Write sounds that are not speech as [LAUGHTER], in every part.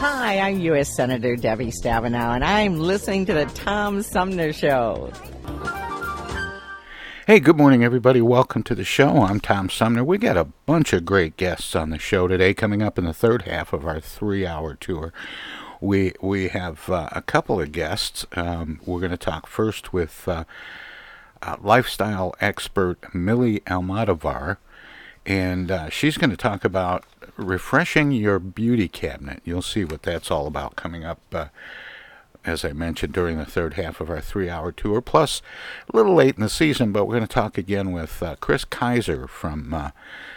Hi, I'm U.S. Senator Debbie Stabenow, and I'm listening to the Tom Sumner Show. Hey, good morning, everybody. Welcome to the show. I'm Tom Sumner. We got a bunch of great guests on the show today. Coming up in the third half of our three-hour tour, we we have uh, a couple of guests. Um, we're going to talk first with uh, uh, lifestyle expert Millie Almodovar, and uh, she's going to talk about refreshing your beauty cabinet. You'll see what that's all about coming up. Uh, as I mentioned during the third half of our three hour tour. Plus, a little late in the season, but we're going to talk again with uh, Kris Kiser from uh,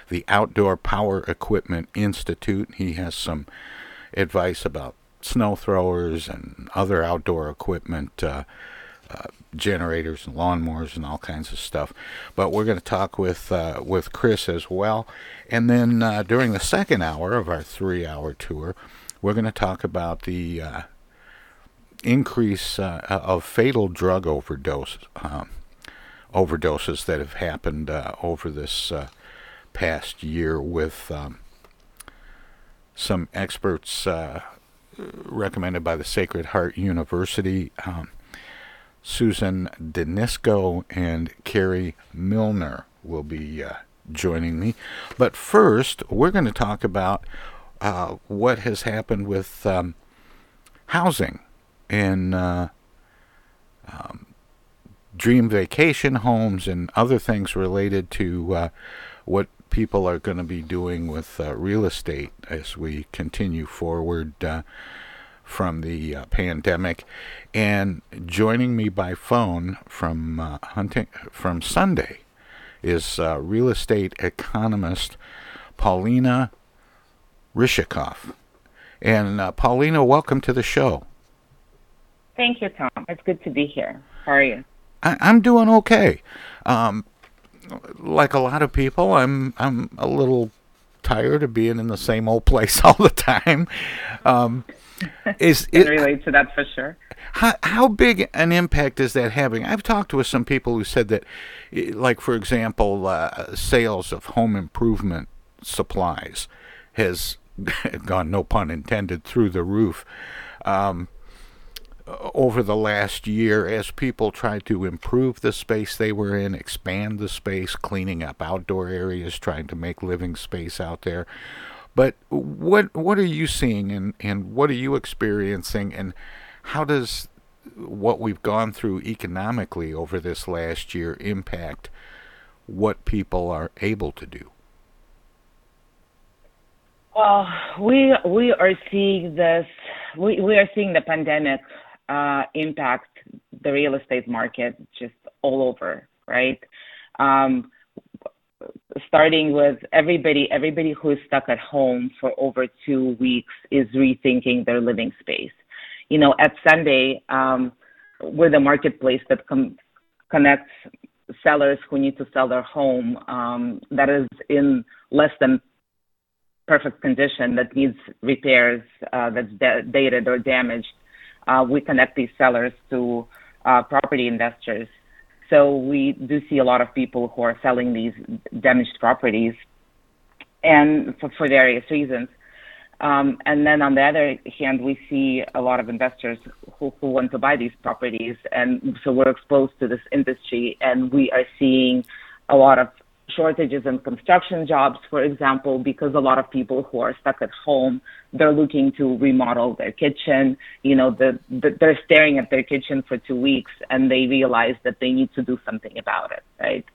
the Outdoor Power Equipment Institute. He has some advice about snow throwers and other outdoor equipment. Uh, generators and lawnmowers and all kinds of stuff. But we're going to talk with uh, with Chris as well, and then uh, during the second hour of our three-hour tour, we're going to talk about the uh, increase uh, of fatal drug overdose um, overdoses that have happened over this past year with um, some experts recommended by the Sacred Heart University. Um, Susan Denisco and Carrie Milner will be uh, joining me. But first, we're going to talk about uh, what has happened with um, housing in uh, um, dream vacation homes and other things related to uh, what people are going to be doing with uh, real estate as we continue forward uh, from the uh, pandemic. And joining me by phone from uh, hunting from Sunday is uh, real estate economist Polina Ryshakov. And uh, Polina, welcome to the show. Thank you, Tom. It's good to be here. How are you? I, am doing okay. Um, like a lot of people, I'm I'm a little tired of being in the same old place [LAUGHS] all the time. Um, [LAUGHS] is it relate to that for sure? How how big an impact is that having? I've talked with some people who said that, like for example, uh, sales of home improvement supplies has [LAUGHS] gone, no pun intended, through the roof. Um, over the last year as people tried to improve the space they were in, expand the space, cleaning up outdoor areas, trying to make living space out there. But what what are you seeing and, and what are you experiencing and how does what we've gone through economically over this last year impact what people are able to do? Well, we we are seeing this. We we are seeing the pandemic uh, impact the real estate market just all over, right? Um, starting with everybody everybody who is stuck at home for over two weeks is rethinking their living space. You know at sunday um, we're the marketplace that com- connects sellers who need to sell their home um, that is in less than perfect condition that needs repairs uh, that's dated or damaged. Uh, we connect these sellers to uh, property investors so we do see a lot of people who are selling these damaged properties, and for, for various reasons. Um, and then on the other hand, we see a lot of investors who, who want to buy these properties, and so we're exposed to this industry, and we are seeing a lot of shortages in construction jobs, for example, because a lot of people who are stuck at home, they're looking to remodel their kitchen. You know, the, the, they're staring at their kitchen for two weeks and they realize that they need to do something about it, right?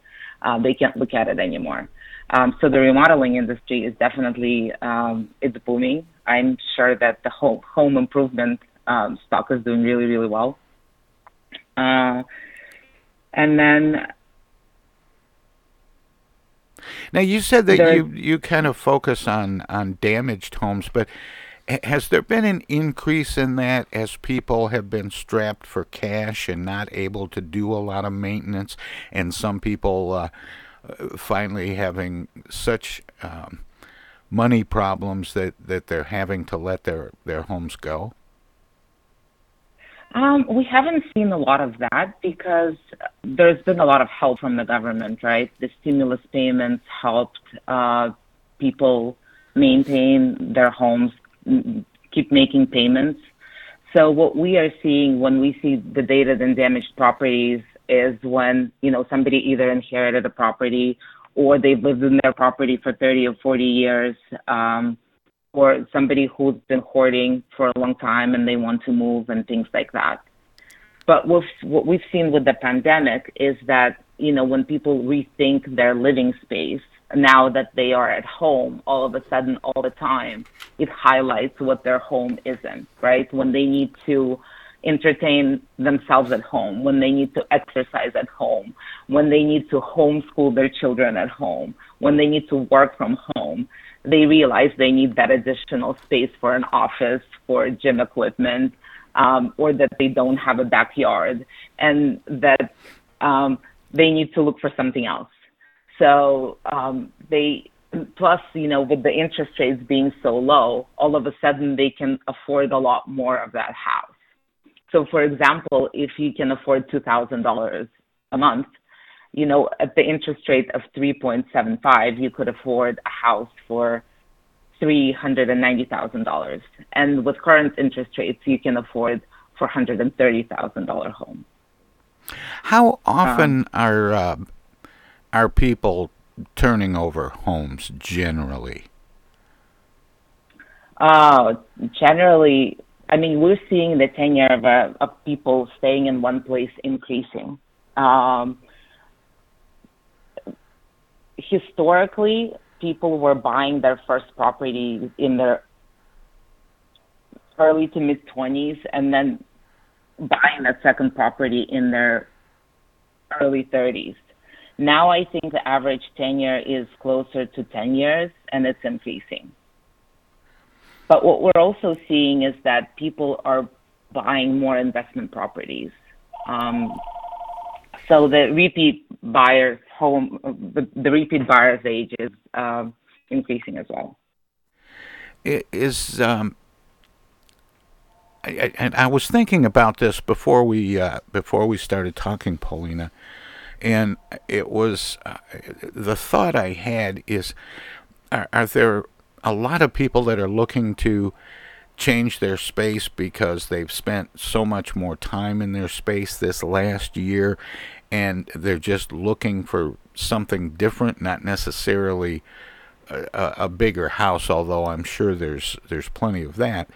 Uh, they can't look at it anymore. Um, so the remodeling industry is definitely um, it's booming. I'm sure that the home home improvement um, stock is doing really really well. Uh, and then now you said that there, you you kind of focus on on damaged homes, but has there been an increase in that as people have been strapped for cash and not able to do a lot of maintenance, and some people uh, finally having such um, money problems that, that they're having to let their, their homes go? Um, we haven't seen a lot of that because there's been a lot of help from the government, right? The stimulus payments helped uh, people maintain their homes, keep making payments. So what we are seeing when we see the data and damaged properties is when you know somebody either inherited a property or they've lived in their property for 30 or 40 years. Um, or somebody who's been hoarding for a long time and they want to move and things like that. But what we've seen with the pandemic is that, you know, when people rethink their living space, now that they are at home all of a sudden, all the time, it highlights what their home isn't, right? When they need to entertain themselves at home, when they need to exercise at home, when they need to homeschool their children at home, when they need to work from home they realize they need that additional space for an office, for gym equipment, um, or that they don't have a backyard, and that um, they need to look for something else. So um, they plus, you know, with the interest rates being so low, all of a sudden they can afford a lot more of that house. So, for example, if you can afford two thousand dollars a month, you know, at the interest rate of 3.75, you could afford a house for $390,000. And with current interest rates, you can afford $430,000 home. How often um, are uh, are people turning over homes generally? Uh, generally, I mean, we're seeing the tenure of, uh, of people staying in one place increasing. Um, historically, people were buying their first property in their early to mid 20s and then buying that second property in their early 30s. Now I think the average tenure is closer to 10 years and it's increasing. But what we're also seeing is that people are buying more investment properties. Um, so the repeat buyers home the, the repeat buyers age is um, increasing as well. It is um, I, I, I, was thinking about this before we uh, before we started talking, Polina, and it was uh, the thought I had is: are, are there a lot of people that are looking to change their space because they've spent so much more time in their space this last year and they're just looking for something different, not necessarily a, a, bigger house, although I'm sure there's there's plenty of that.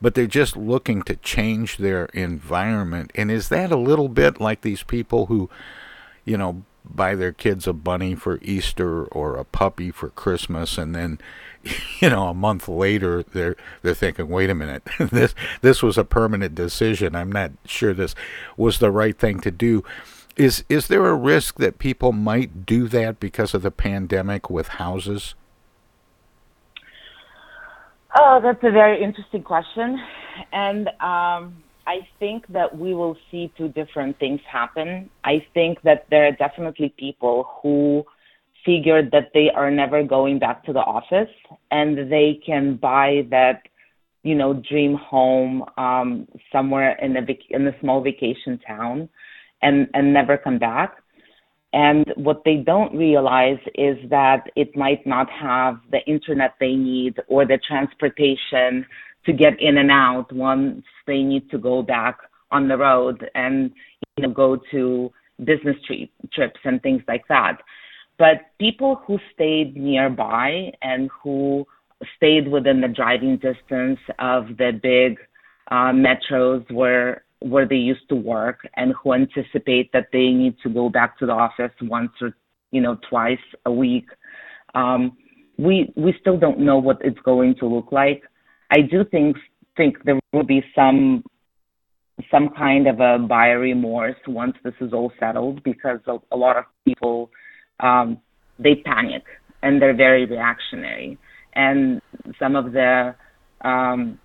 But they're just looking to change their environment. And is that a little bit like these people who, you know, buy their kids a bunny for Easter or a puppy for Christmas, and then, [LAUGHS] you know, a month later they're they're thinking, wait a minute, [LAUGHS] this this was a permanent decision. I'm not sure this was the right thing to do is is there a risk that people might do that because of the pandemic with houses? Oh, that's a very interesting question, and um, I think that we will see two different things happen. I think that there are definitely people who figured that they are never going back to the office and they can buy that you know dream home um somewhere in a in a small vacation town and and never come back. And what they don't realize is that it might not have the internet they need or the transportation to get in and out once they need to go back on the road and you know go to business tri- trips and things like that. But people who stayed nearby and who stayed within the driving distance of the big uh, metros where where they used to work and who anticipate that they need to go back to the office once or you know twice a week um, we we still don't know what it's going to look like i do think think there will be some some kind of a buyer remorse once this is all settled because a, a lot of people um, they panic and they're very reactionary. And some of the um,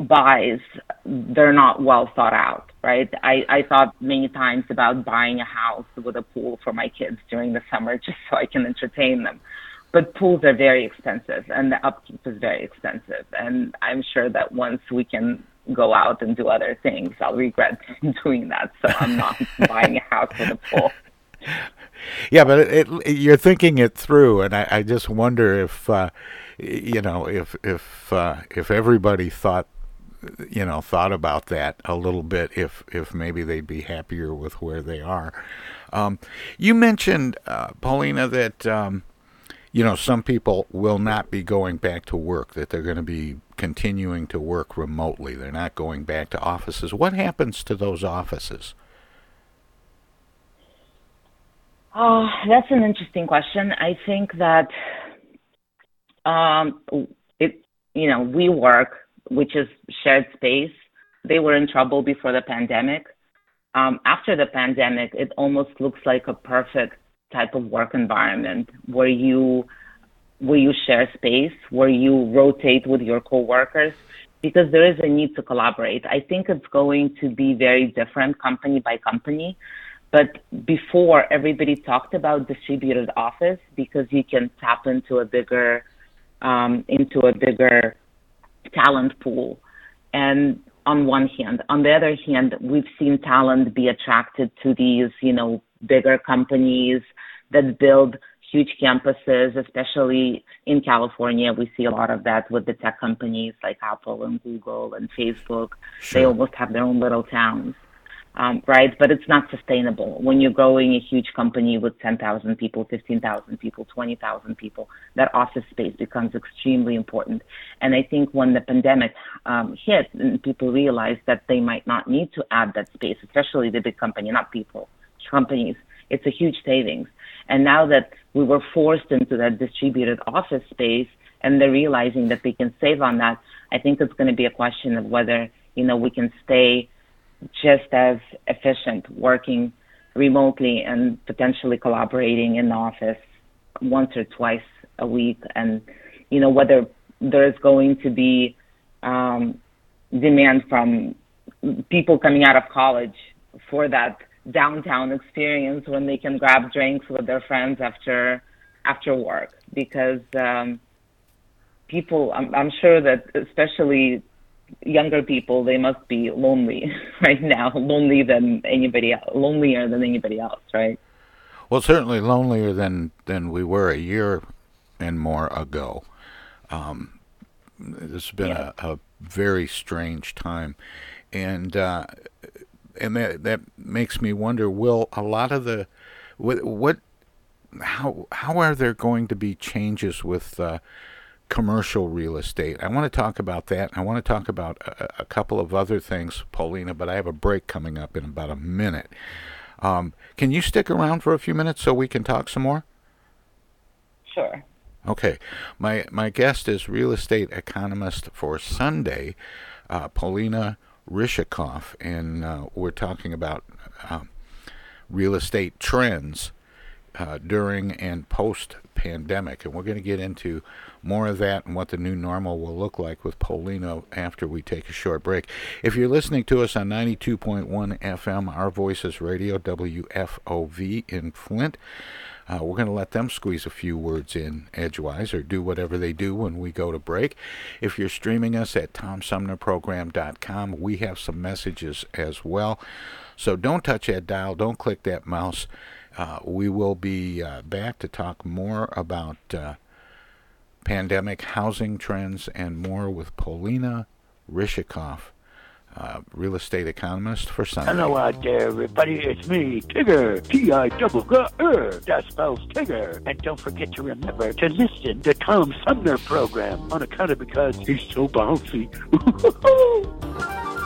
buys, they're not well thought out, right? I, I thought many times about buying a house with a pool for my kids during the summer [LAUGHS] just so I can entertain them. But pools are very expensive and the upkeep is very expensive. And I'm sure that once we can go out and do other things, I'll regret [LAUGHS] doing that. So I'm not [LAUGHS] buying a house with a pool yeah, but it, it, you're thinking it through, and I, I just wonder if uh, you know if if uh, if everybody thought you know thought about that a little bit, if if maybe they'd be happier with where they are. Um, you mentioned uh, Polina that. Um, you know, some people will not be going back to work, that they're going to be continuing to work remotely. They're not going back to offices. What happens to those offices? Oh, that's an interesting question. I think that um, it, you know, WeWork, which is shared space, they were in trouble before the pandemic. Um, after the pandemic, it almost looks like a perfect type of work environment where you where you share space, where you rotate with your coworkers, because there is a need to collaborate. I think it's going to be very different company by company. But before, everybody talked about distributed office because you can tap into a bigger um, into a bigger talent pool. And on one hand, on the other hand, we've seen talent be attracted to these, you know, bigger companies that build huge campuses, especially in California. We see a lot of that with the tech companies like Apple and Google and Facebook. Sure. They almost have their own little towns um, right? But it's not sustainable. When you're growing a huge company with 10,000 people, 15,000 people, 20,000 people, that office space becomes extremely important. And I think when the pandemic um, hit and people realized that they might not need to add that space, especially the big company, not people, companies, it's a huge savings. And now that we were forced into that distributed office space and they're realizing that they can save on that, I think it's going to be a question of whether, you know, we can stay just as efficient working remotely and potentially collaborating in the office once or twice a week. And you know whether there's going to be um, demand from people coming out of college for that downtown experience when they can grab drinks with their friends after after work. Because um, people I'm, I'm sure that especially younger people they must be lonely [LAUGHS] right now lonely than anybody else lonelier than anybody else right? Well certainly lonelier than than we were a year and more ago. Um, it's been yeah. a, a, very strange time. And uh, and that that makes me wonder will a lot of the what what how how are there going to be changes with uh, commercial real estate. I want to talk about that. I want to talk about a, a, couple of other things, Polina, but I have a break coming up in about a minute. Um, can you stick around for a few minutes so we can talk some more? Sure. Okay. My my guest is real estate economist for Sunday, uh, Polina Ryshakov, and uh, we're talking about uh, real estate trends uh, during and post pandemic. And we're going to get into more of that and what the new normal will look like with Polina after we take a short break. If you're listening to us on 92.1 FM, Our Voices Radio, WFOV in Flint, uh, we're going to let them squeeze a few words in edgewise or do whatever they do when we go to break. If you're streaming us at TomSumnerProgram.com, we have some messages as well. So don't touch that dial, don't click that mouse. Uh, we will be uh, back to talk more about uh, pandemic housing trends and more with Polina Ryshakov uh, real estate economist for Sunday. Hello out there, everybody. It's me, Tigger. T-I double G R. That spells Tigger. And don't forget to remember to listen to Tom Sumner program on account of because he's so bouncy. [LAUGHS]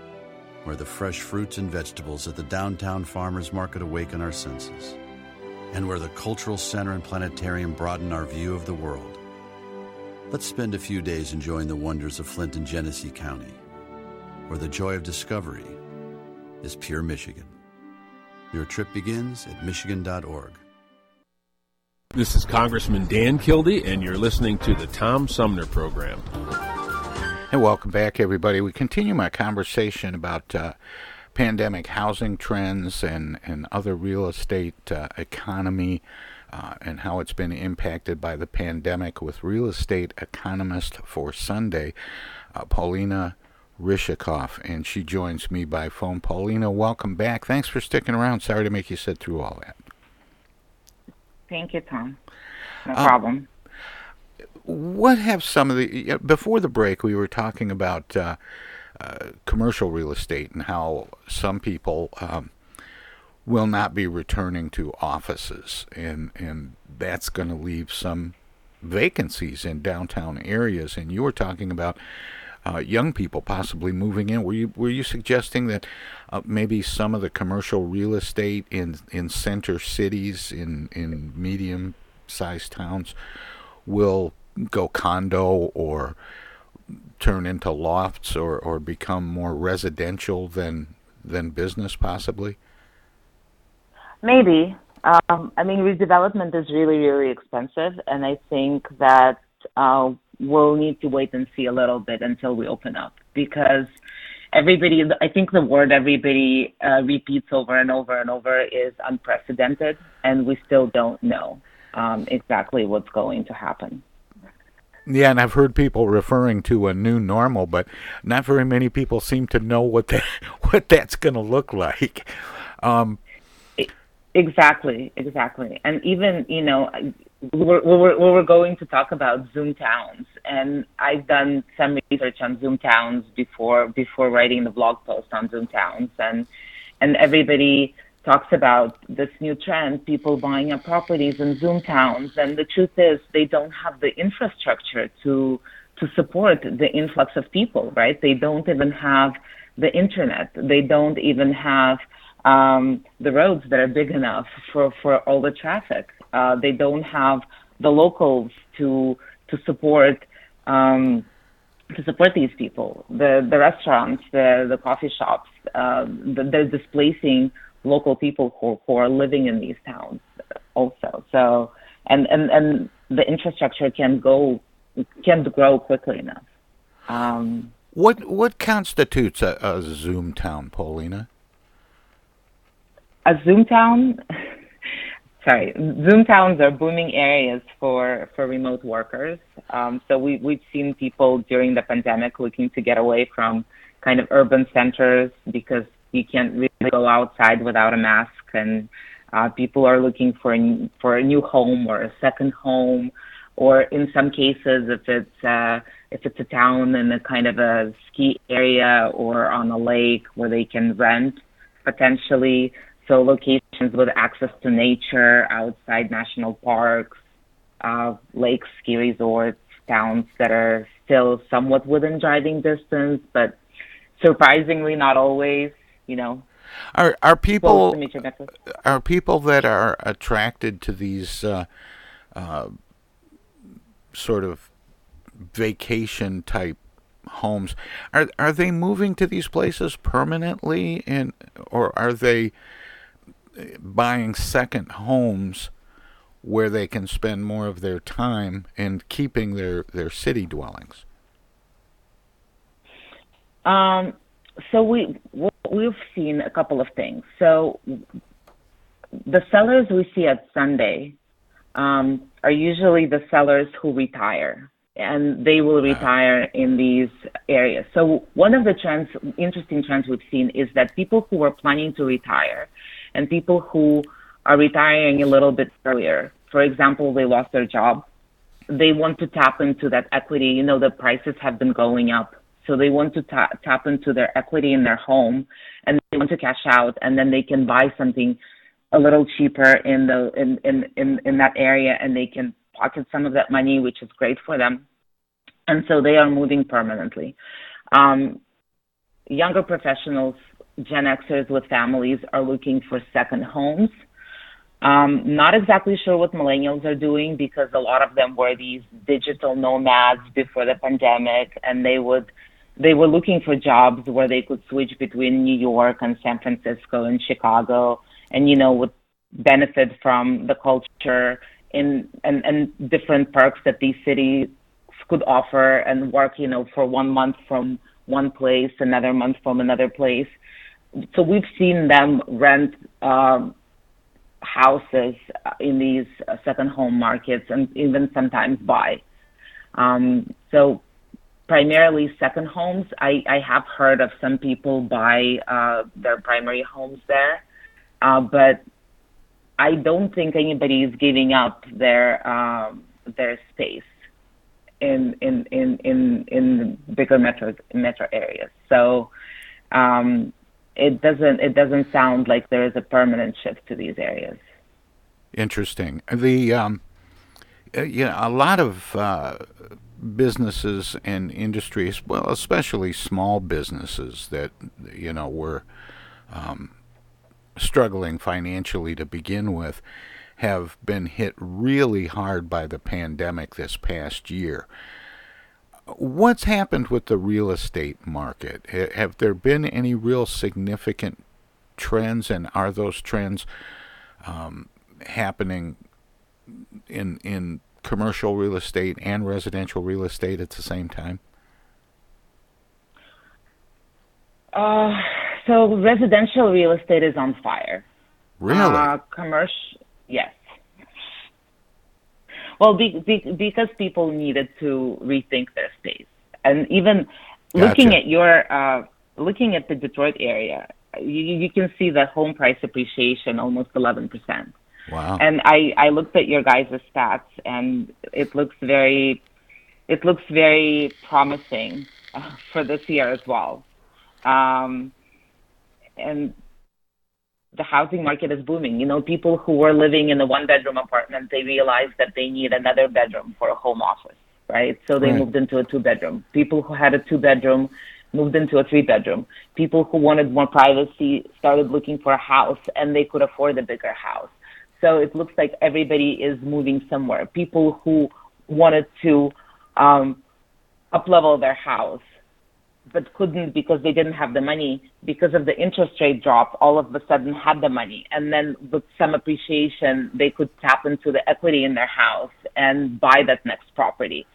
where the fresh fruits and vegetables at the downtown farmers market awaken our senses, and where the cultural center and planetarium broaden our view of the world. Let's spend a few days enjoying the wonders of Flint and Genesee County, where the joy of discovery is pure Michigan. Your trip begins at Michigan.org. This is Congressman Dan Kildee, and you're listening to the Tom Sumner Program. And welcome back, everybody. We continue my conversation about uh, pandemic housing trends and, and other real estate uh, economy uh, and how it's been impacted by the pandemic with real estate economist for Sunday, uh, Polina Ryshakov, and she joins me by phone. Polina, welcome back. Thanks for sticking around. Sorry to make you sit through all that. Thank you, Tom. No uh, problem. What have some of the before the break we were talking about uh, uh, commercial real estate and how some people um, will not be returning to offices, and and that's going to leave some vacancies in downtown areas. And you were talking about uh, young people possibly moving in. Were you were you suggesting that uh, maybe some of the commercial real estate in in center cities in in medium sized towns will go condo or turn into lofts or, or become more residential than than business possibly? Maybe. Um, I mean, redevelopment is really, really expensive, and I think that uh, we'll need to wait and see a little bit until we open up because everybody, I think the word everybody uh, repeats over and over and over is unprecedented, and we still don't know um, exactly what's going to happen. Yeah, and I've heard people referring to a new normal, but not very many people seem to know what that [LAUGHS] what that's going to look like. Um, exactly, exactly, and even you know we're, we're, we're going to talk about Zoom towns, and I've done some research on Zoom towns before before writing the blog post on Zoom towns, and and everybody talks about this new trend, people buying up properties in Zoom towns, and the truth is they don't have the infrastructure to to support the influx of people, right? They don't even have the internet. They don't even have um, the roads that are big enough for, for all the traffic. Uh, they don't have the locals to to support um, to support these people. The the restaurants, the the coffee shops, uh, they're displacing local people who who are living in these towns also. So and and and the infrastructure can go can grow quickly enough. Um, what what constitutes a, a Zoom town, Polina? A Zoom town [LAUGHS] sorry, Zoom towns are booming areas for, for remote workers. Um, so we, we've seen people during the pandemic looking to get away from kind of urban centers because you can't really go outside without a mask, and uh, people are looking for a, for a new home or a second home, or in some cases, if it's uh, if it's a town in a kind of a ski area or on a lake where they can rent potentially. So locations with access to nature, outside national parks, uh, lakes, ski resorts, towns that are still somewhat within driving distance, but surprisingly not always. You know, are are people are people that are attracted to these uh, uh, sort of vacation type homes are are they moving to these places permanently and or are they buying second homes where they can spend more of their time and keeping their, their city dwellings? Um, so we we've seen a couple of things. So the sellers we see at Sunday um, are usually the sellers who retire, and they will retire in these areas. So one of the trends, interesting trends we've seen, is that people who are planning to retire and people who are retiring a little bit earlier. For example, they lost their job. They want to tap into that equity. You know, the prices have been going up. So they want to ta- tap into their equity in their home and they want to cash out and then they can buy something a little cheaper in the in, in, in, in that area and they can pocket some of that money, which is great for them. And so they are moving permanently. Um, younger professionals Gen Xers with families are looking for second homes. Um, not exactly sure what millennials are doing because a lot of them were these digital nomads before the pandemic, and they would they were looking for jobs where they could switch between New York and San Francisco and Chicago, and you know would benefit from the culture in and, and different perks that these cities could offer and work, you know, for one month from one place, another month from another place. So we've seen them rent um, houses in these second home markets and even sometimes buy. Um, so primarily second homes. I, I have heard of some people buy uh, their primary homes there, uh, but I don't think anybody is giving up their um, their space in in in in in bigger metro metro areas. So um, it doesn't it doesn't sound like there is a permanent shift to these areas. Interesting. The um, uh, yeah, a lot of uh, businesses and industries, well, especially small businesses that you know were um, struggling financially to begin with, have been hit really hard by the pandemic this past year. What's happened with the real estate market? Have there been any real significant trends, and are those trends um, happening in in commercial real estate and residential real estate at the same time? Uh, so residential real estate is on fire. Really? Uh, commercial, yes. Well, be, be, because people needed to rethink their space, and even gotcha. looking at your uh, looking at the Detroit area, you, you can see that home price appreciation almost eleven percent. Wow. And I, I looked at your guys' stats, and it looks very, it looks very promising uh, for this year as well. Um, and the housing market is booming. You know, people who were living in a one-bedroom apartment, they realized that they need another bedroom for a home office, right? So they right. moved into a two-bedroom. People who had a two-bedroom moved into a three-bedroom. People who wanted more privacy started looking for a house, and they could afford a bigger house. So it looks like everybody is moving somewhere. People who wanted to um, uplevel their house but couldn't because they didn't have the money. Because of the interest rate drop all of a sudden had the money. And then with some appreciation they could tap into the equity in their house and buy that next property.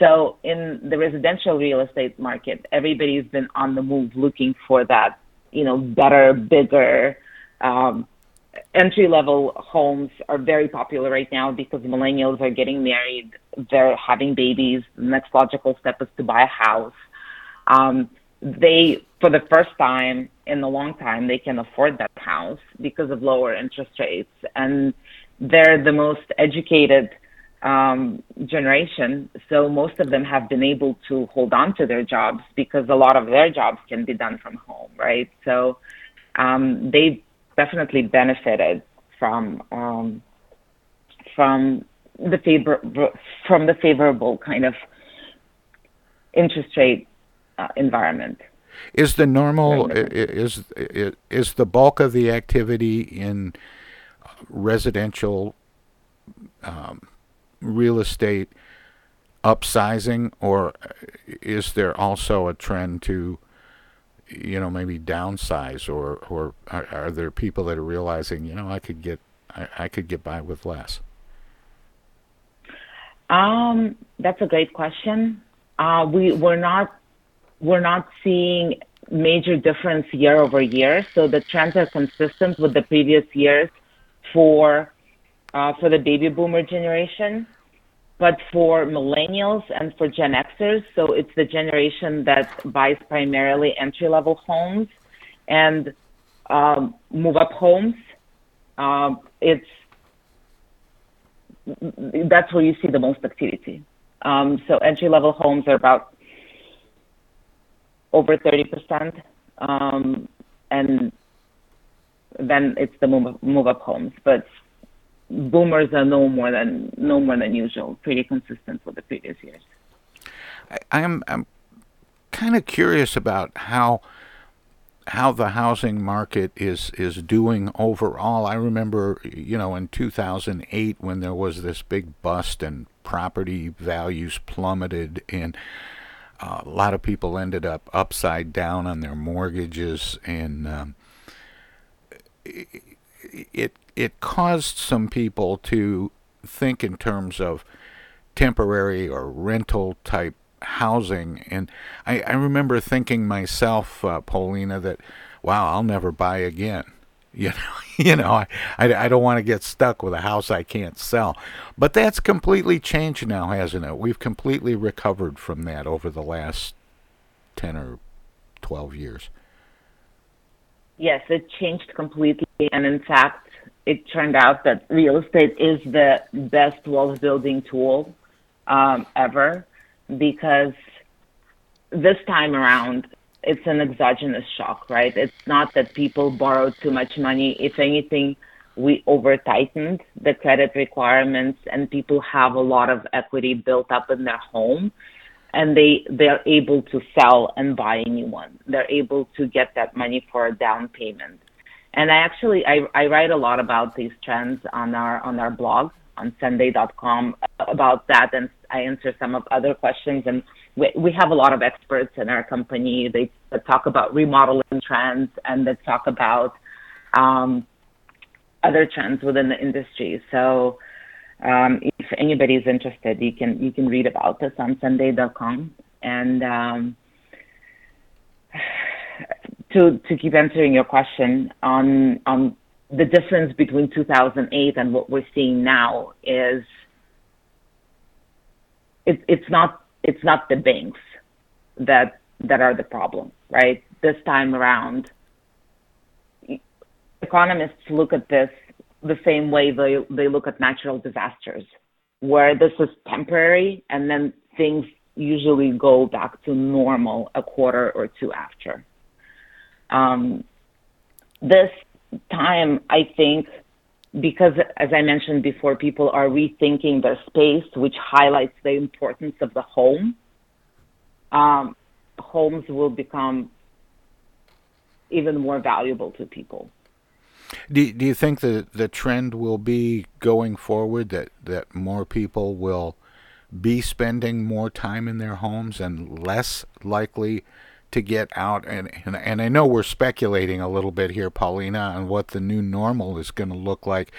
So in the residential real estate market everybody's been on the move looking for that you know better bigger um, entry level homes are very popular right now because millennials are getting married, they're having babies. The next logical step is to buy a house. Um, they, for the first time in a long time, they can afford that house because of lower interest rates. And they're the most educated um, generation. So most of them have been able to hold on to their jobs because a lot of their jobs can be done from home, right? So um, they definitely benefited from um, from the favor from the favorable kind of interest rate uh, environment. Is the normal is, is is the bulk of the activity in residential um, real estate upsizing, or is there also a trend to you know maybe downsize or or are, are, there people that are realizing you know I could get I, I could get by with less? Um, that's a great question. Uh, we we're not we're not seeing major difference year over year, so the trends are consistent with the previous years for uh, for the baby boomer generation but for millennials and for Gen Xers, so it's the generation that buys primarily entry level homes and um, move up homes. Um, it's that's where you see the most activity. Um, so entry level homes are about over 30%, um, and then it's the move, move up homes. But boomers are no more than no more than usual, pretty consistent with the previous years. I, I'm, I'm kind of curious about how how the housing market is is doing overall. I remember, you know, in 2008 when there was this big bust and property values plummeted and uh, a lot of people ended up upside down on their mortgages and um, it, it caused some people to think in terms of temporary or rental type housing. And I, I remember thinking myself, uh, Polina, that wow, I'll never buy again. [LAUGHS] You know, you know, I, I, I don't want to get stuck with a house I can't sell. But that's completely changed now, hasn't it? We've completely recovered from that over the last ten or twelve years. Yes, it changed completely, and in fact, it turned out that real estate is the best wealth building tool um, ever because this time around it's an exogenous shock, right? It's not that people borrowed too much money. If anything, we over tightened the credit requirements and people have a lot of equity built up in their home and they they're able to sell and buy a new one. They're able to get that money for a down payment. And I actually I, I write a lot about these trends on our on our blog on Sundae.com about that, and I answer some of other questions. And we, we have a lot of experts in our company. They, they talk about remodeling trends and they talk about um, other trends within the industry. So um, if anybody's interested, you can you can read about this on Sundae.com. And um, to to keep answering your question on on the difference between 2008 and what we're seeing now is it, it's not it's not the banks that that are the problem, right? This time around, economists look at this the same way they they look at natural disasters, where this is temporary and then things usually go back to normal a quarter or two after. Um, this time, I think, because as I mentioned before, people are rethinking their space, which highlights the importance of the home. Um, homes will become even more valuable to people. Do, do you think the, the trend will be going forward that, that more people will be spending more time in their homes and less likely to get out? And, and and I know we're speculating a little bit here Polina on what the new normal is going to look like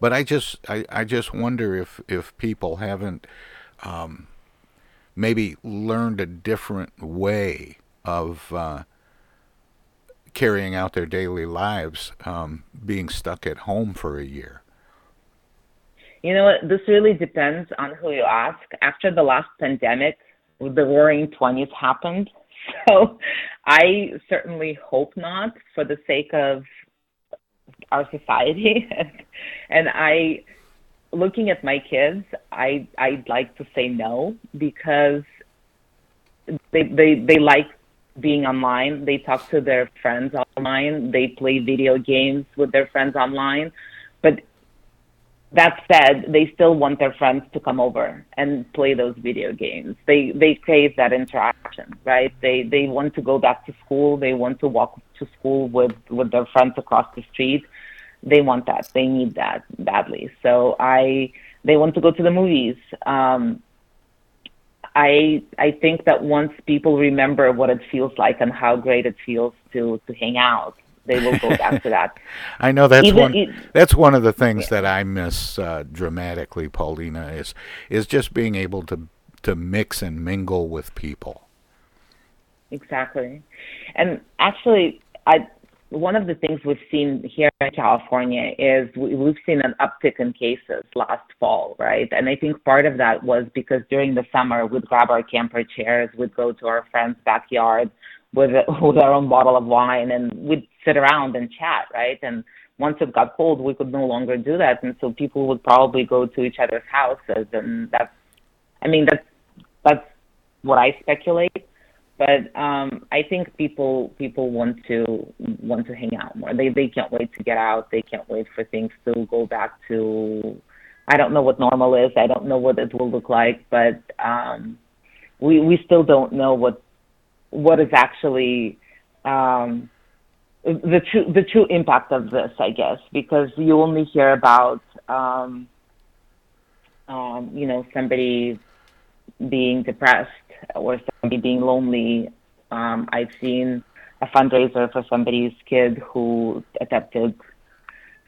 but I just I, I just wonder if if people haven't um, maybe learned a different way of uh, carrying out their daily lives um, being stuck at home for a year? You know what? This really depends on who you ask. After the last pandemic the roaring 20s happened. [LAUGHS] So I certainly hope not for the sake of our society. [LAUGHS] and I, looking at my kids, I, I'd like to say no because they, they, they like being online. They talk to their friends online. They play video games with their friends online. But that said, they still want their friends to come over and play those video games. They they crave that interaction, right? They they want to go back to school. They want to walk to school with with their friends across the street. They want that. They need that badly. So I they want to go to the movies. Um, I I think that once people remember what it feels like and how great it feels to to hang out they will go back to that. [LAUGHS] I know that's Even one. It, that's one of the things yeah. that I miss uh, dramatically, Polina. Is is just being able to to mix and mingle with people. Exactly, and actually, I one of the things we've seen here in California is we, we've seen an uptick in cases last fall, right? And I think part of that was because during the summer we'd grab our camper chairs, we'd go to our friend's backyard with [LAUGHS] with our own bottle of wine and we'd sit around and chat, right? And once it got cold, we could no longer do that, and so people would probably go to each other's houses, and that's, I mean, that's that's what I speculate. But um, I think people people want to want to hang out more. They they can't wait to get out. They can't wait for things to go back to. I don't know what normal is. I don't know what it will look like, but um, we we still don't know what what is actually um, the true the true impact of this, I guess, because you only hear about um, um, you know somebody being depressed or somebody being lonely. Um, I've seen a fundraiser for somebody's kid who attempted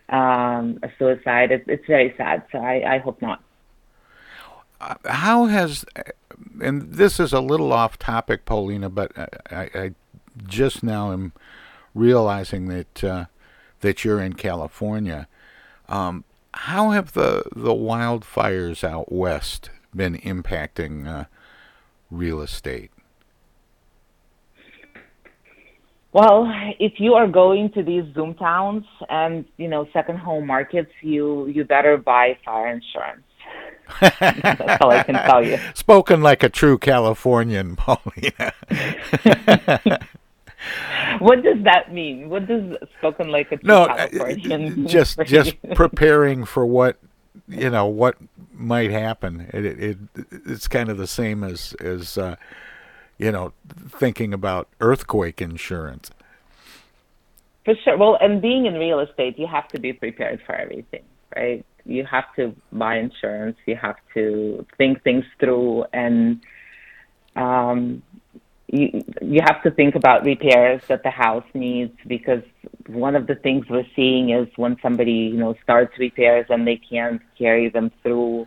um, a suicide. It's, it's very sad. So I, I hope not. Uh, how has, and this is a little off topic, Polina, but I, I just now am realizing that uh, that you're in California. Um, how have the the wildfires out west been impacting uh, real estate? Well, if you are going to these Zoom towns and you know second home markets, you you better buy fire insurance. [LAUGHS] That's all I can tell you. Spoken like a true Californian, [LAUGHS] Polina. [LAUGHS] what does that mean? What does spoken like a true no, uh, Californian? just just preparing for what you know what might happen. It, it, it it's kind of the same as as uh, you know thinking about earthquake insurance. For sure. Well, and being in real estate, you have to be prepared for everything, right? You have to buy insurance. You have to think things through, and um, you you have to think about repairs that the house needs because one of the things we're seeing is when somebody you know starts repairs and they can't carry them through.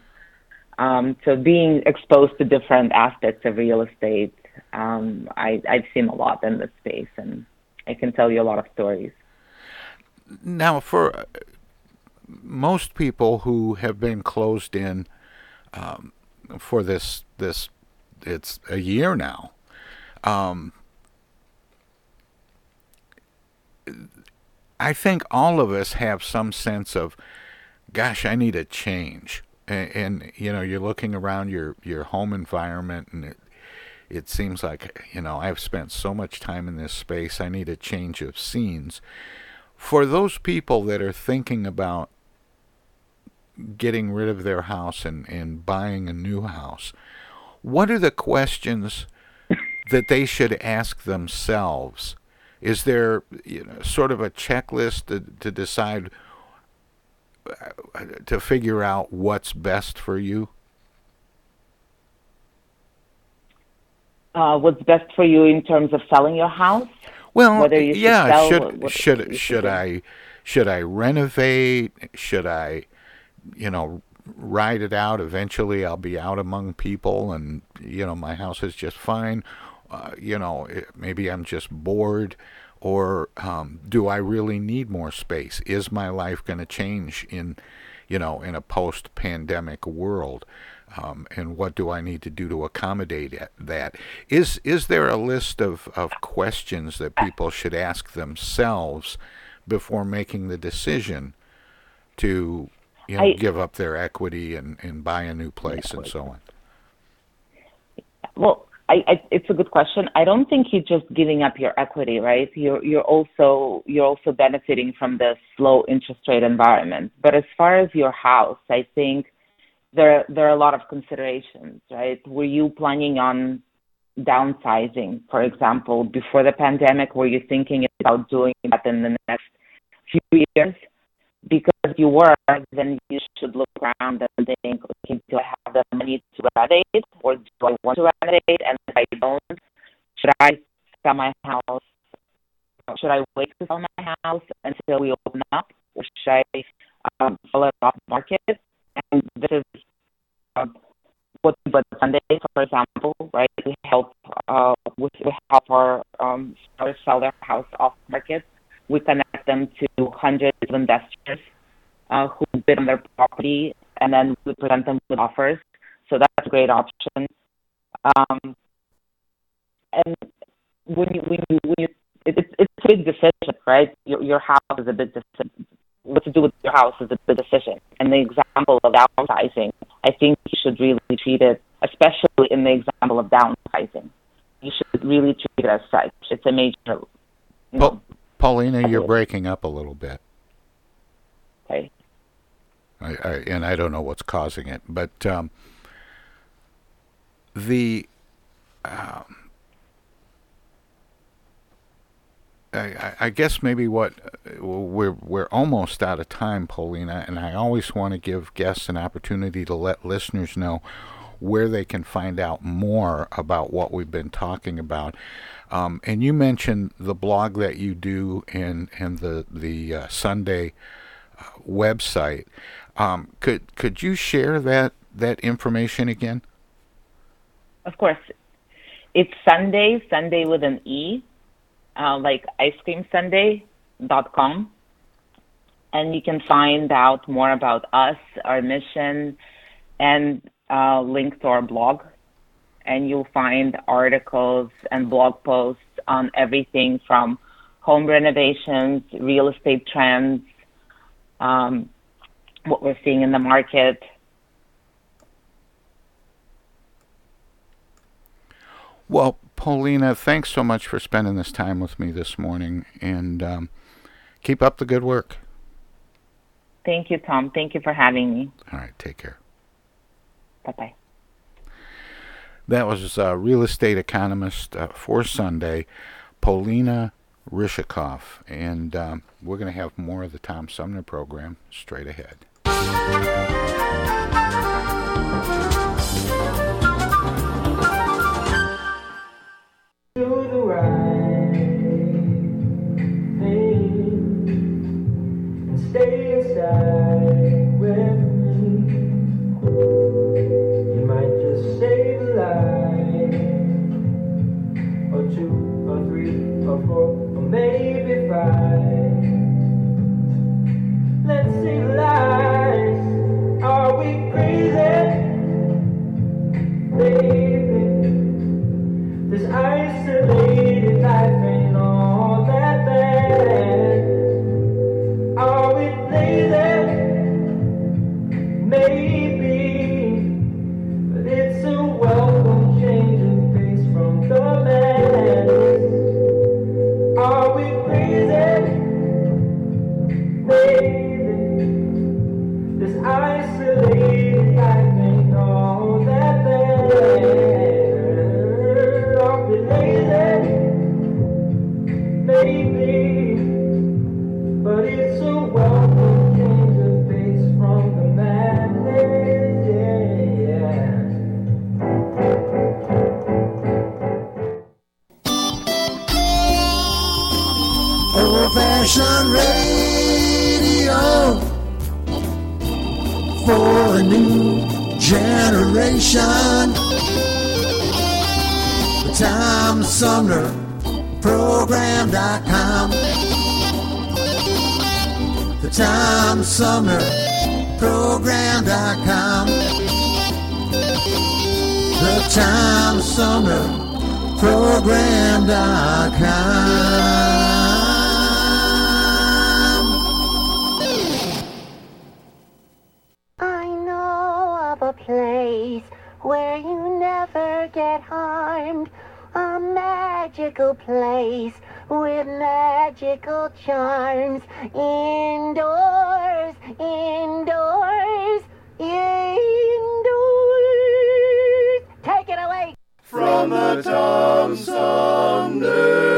Um, so being exposed to different aspects of real estate, um, I, I've seen a lot in this space, and I can tell you a lot of stories. Now, for uh, most people who have been closed in um, for this this it's a year now um, I think all of us have some sense of, gosh, I need a change. And, and, you know, you're looking around your, your home environment and it, it seems like, you know, I've spent so much time in this space, I need a change of scenes. For those people that are thinking about getting rid of their house and, and buying a new house, what are the questions that they should ask themselves? Is there you know, sort of a checklist to, to decide uh, to figure out what's best for you? Uh, what's best for you in terms of selling your house? Well, Whether you yeah. Should should should, should I should I renovate? Should I, you know, ride it out? Eventually, I'll be out among people, and you know, my house is just fine. Uh, you know, maybe I'm just bored, or um, do I really need more space? Is my life going to change in, you know, in a post-pandemic world? Um, and what do I need to do to accommodate that? Is is there a list of, of questions that people should ask themselves before making the decision to you know I, give up their equity and, and buy a new place and so on? Well, I, I, it's a good question. I don't think you're just giving up your equity, right? You're you're also you're also benefiting from the low interest rate environment. But as far as your house, I think there there are a lot of considerations, right? Were you planning on downsizing, for example, before the pandemic? Were you thinking about doing that in the next few years? because you were, then you should look around and think, do I have the money to renovate, or do I want to renovate? And if I don't, should I sell my house? Should I wait to sell my house until we open up, or should I um, sell it off market? And this is um, what but Sundae, for example, right? We help uh, we, help our um, sellers sell their house off market we connect them to hundreds of investors uh, who bid on their property, and then we present them with offers. So that's a great option. Um, and when you, when you, when you it, it's, it's a big decision, right? Your, your house is a big decision. What to do with your house is a big decision. And the example of downsizing, I think you should really treat it, especially in the example of downsizing. You should really treat it as such. It's a major well, Polina, you're breaking up a little bit. Okay. I, I, and I don't know what's causing it, but um, the um, I, I, guess maybe what we're we're almost out of time, Polina, and I always want to give guests an opportunity to let listeners know where they can find out more about what we've been talking about. Um, and you mentioned the blog that you do and and the the uh, Sundae uh, website. Um, could could you share that that information again? Of course. It's Sundae, Sundae with an E, uh, like ice cream dot com, and you can find out more about us, our mission, and uh, link to our blog. And you'll find articles and blog posts on everything from home renovations, real estate trends, um, what we're seeing in the market. Well, Polina, thanks so much for spending this time with me this morning, and um, keep up the good work. Thank you, Tom. Thank you for having me. All right, take care. Bye bye. That was uh, real estate economist uh, for Sundae, Polina Ryshakov, and um, we're going to have more of the Tom Sumner program straight ahead. Do the right thing and stay inside with me. You might just save a life, or two, or three, or four, or maybe five. Charms. Indoors, indoors, indoors. Take it away. From the Tom Sumner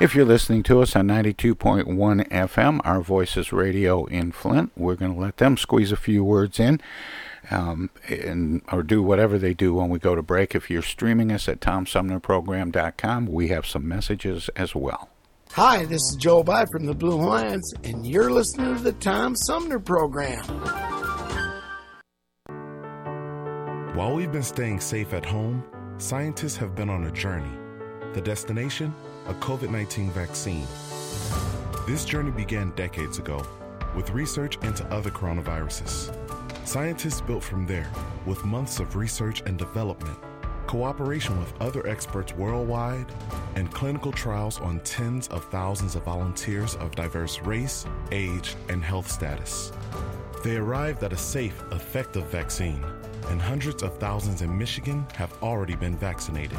If you're listening to us on 92.1 FM, Our Voices Radio in Flint, we're going to let them squeeze a few words in. Um, and or do whatever they do when we go to break. If you're streaming us at TomSumnerProgram.com, we have some messages as well. Hi, this is Joe By from the Blue Lions, and you're listening to the Tom Sumner Program. While we've been staying safe at home, scientists have been on a journey. The destination? A COVID 19 vaccine. This journey began decades ago with research into other coronaviruses. Scientists built from there with months of research and development, cooperation with other experts worldwide, and clinical trials on tens of thousands of volunteers of diverse race, age, and health status. They arrived at a safe, effective vaccine, and hundreds of thousands in Michigan have already been vaccinated.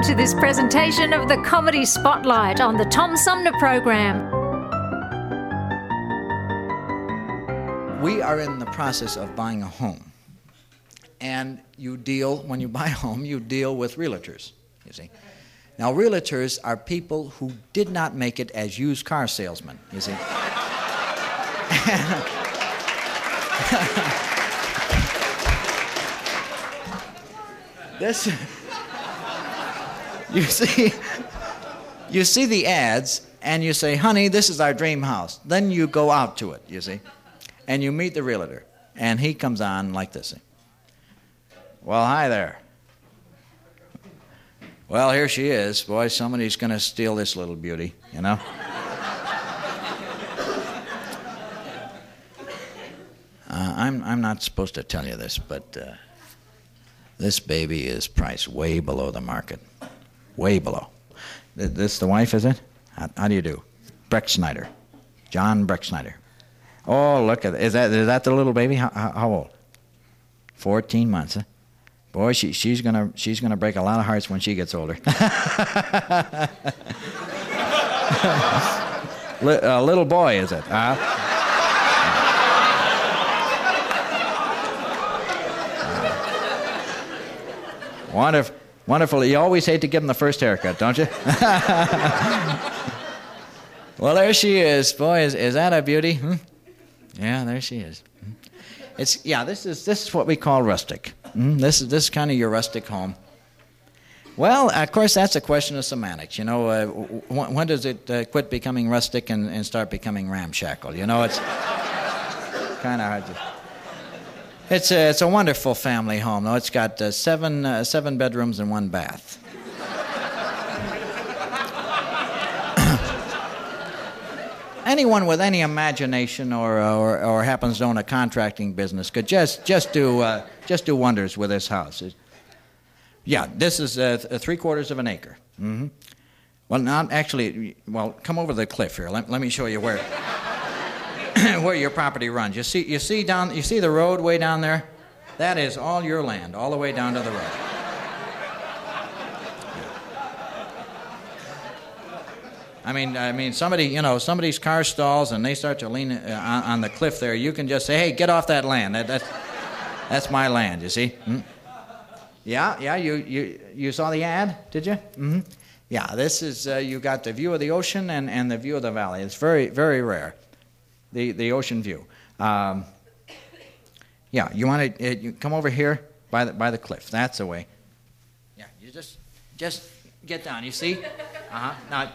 Welcome to this presentation of the Comedy Spotlight on the Tom Sumner Program. We are in the process of buying a home. And you deal, when you buy a home, you deal with realtors, you see. Now, realtors are people who did not make it as used car salesmen, you see. [LAUGHS] this, you see, you see the ads and you say, honey, this is our dream house. Then you go out to it, you see, and you meet the realtor, and he comes on like this. Well, hi there. Well, here she is. Boy, somebody's going to steal this little beauty, you know? [LAUGHS] Uh, I'm, I'm not supposed to tell you this, but uh, this baby is priced way below the market. Way below. This the wife, is it? How, how do you do? Breck Snyder. John Breck Snyder. Oh, look at is that is that the little baby? How, how, old? Fourteen months. Huh? Boy, she, she's gonna she's gonna break a lot of hearts when she gets older. [LAUGHS] A little boy, is it? Huh? Wonderful. Wonderful. You always hate to give them the first haircut, don't you? [LAUGHS] well, there she is. Boy, is, is that a beauty? Hmm? Yeah, there she is. Hmm. It's yeah. This is this is what we call rustic. Hmm? This is this is kind of your rustic home. Well, of course, that's a question of semantics. You know, uh, w- when does it uh, quit becoming rustic and, and start becoming ramshackle? You know, it's kind of hard to. It's a, it's a wonderful family home, though. It's got uh, seven, uh, seven bedrooms and one bath. [COUGHS] Anyone with any imagination or, or, or happens to own a contracting business could just, just, do, uh, just do wonders with this house. Yeah, this is uh, th- three quarters of an acre. hmm Well, not actually. Well, come over the cliff here. Let, let me show you where [COUGHS] where your property runs. You see, you see down, you see the road way down there. That is all your land, all the way down to the road. I mean, I mean, somebody, you know, somebody's car stalls and they start to lean uh, on, on the cliff there. You can just say, "Hey, get off that land. That, that's that's my land." You see? Hmm? Yeah, yeah. You you you saw the ad, did you? hmm Yeah. This is uh, you got the view of the ocean and, and the view of the valley. It's very very rare, the the ocean view. Um, yeah. You want to uh, you come over here by the by the cliff. That's the way. Yeah. You just just get down. You see? Uh huh. Now,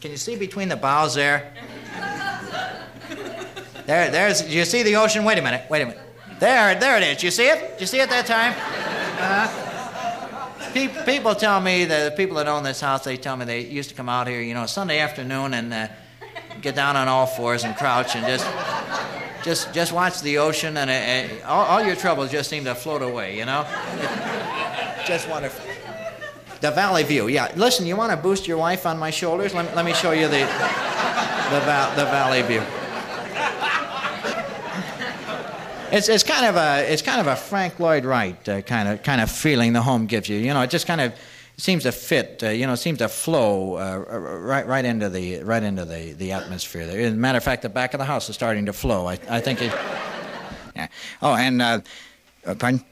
can you see between the boughs there? There, there's. You see the ocean? Wait a minute. Wait a minute. There, there it is. You see it? Did you see it that time? Uh, pe- people tell me the people that own this house, they tell me they used to come out here, you know, Sunday afternoon and uh, get down on all fours and crouch and just, just, just watch the ocean, and uh, uh, all, all your troubles just seem to float away. You know, just wonderful. The valley view, yeah. Listen, you want to boost your wife on my shoulders? Let, let me show you the, the, va- the valley view. It's, it's kind of a it's kind of a Frank Lloyd Wright uh, kind of kind of feeling the home gives you. You know, it just kind of seems to fit. Uh, you know, seems to flow uh, right right into the right into the, the atmosphere. There. As a matter of fact, the back of the house is starting to flow. I, I think it. Yeah. Oh, and uh, uh, pardon.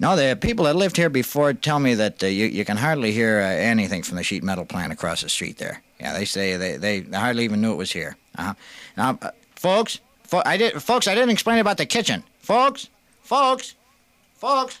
No, the people that lived here before tell me that uh, you, you can hardly hear uh, anything from the sheet metal plant across the street there. Yeah, they say they, they hardly even knew it was here. Uh-huh. Now, folks, fo- I did, folks, I didn't explain about the kitchen. Folks, folks, folks.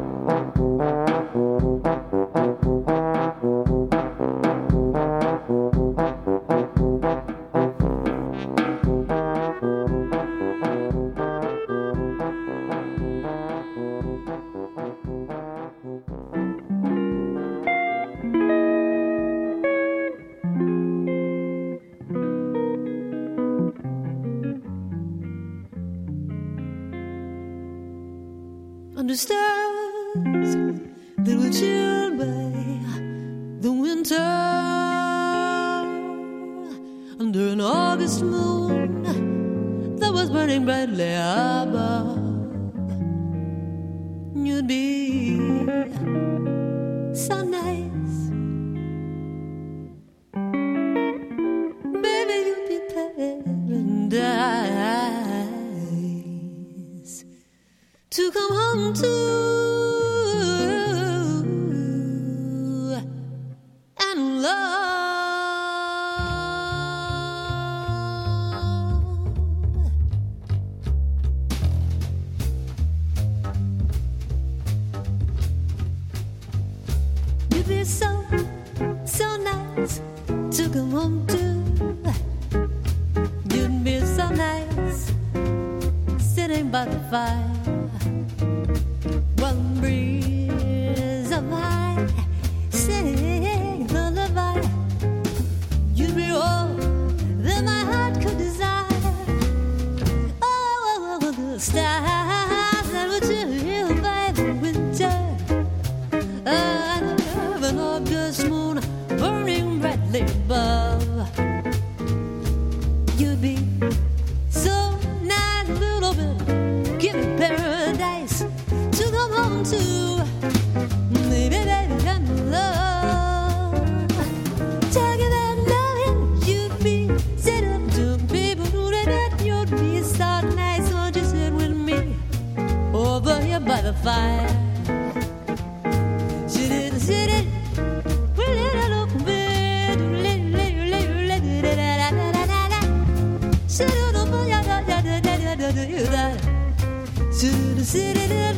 sitting in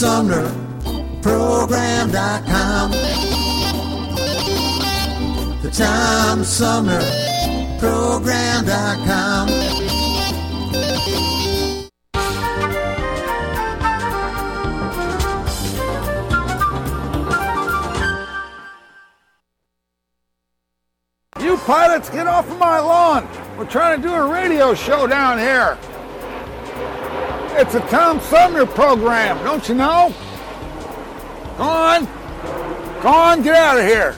Sumner TomSumnerProgram.com. The Tom Sumner TomSumnerProgram.com. You pilots, get off of my lawn. We're trying to do a radio show down here. It's a Tom Sumner program, don't you know? Go on. Go on, get out of here.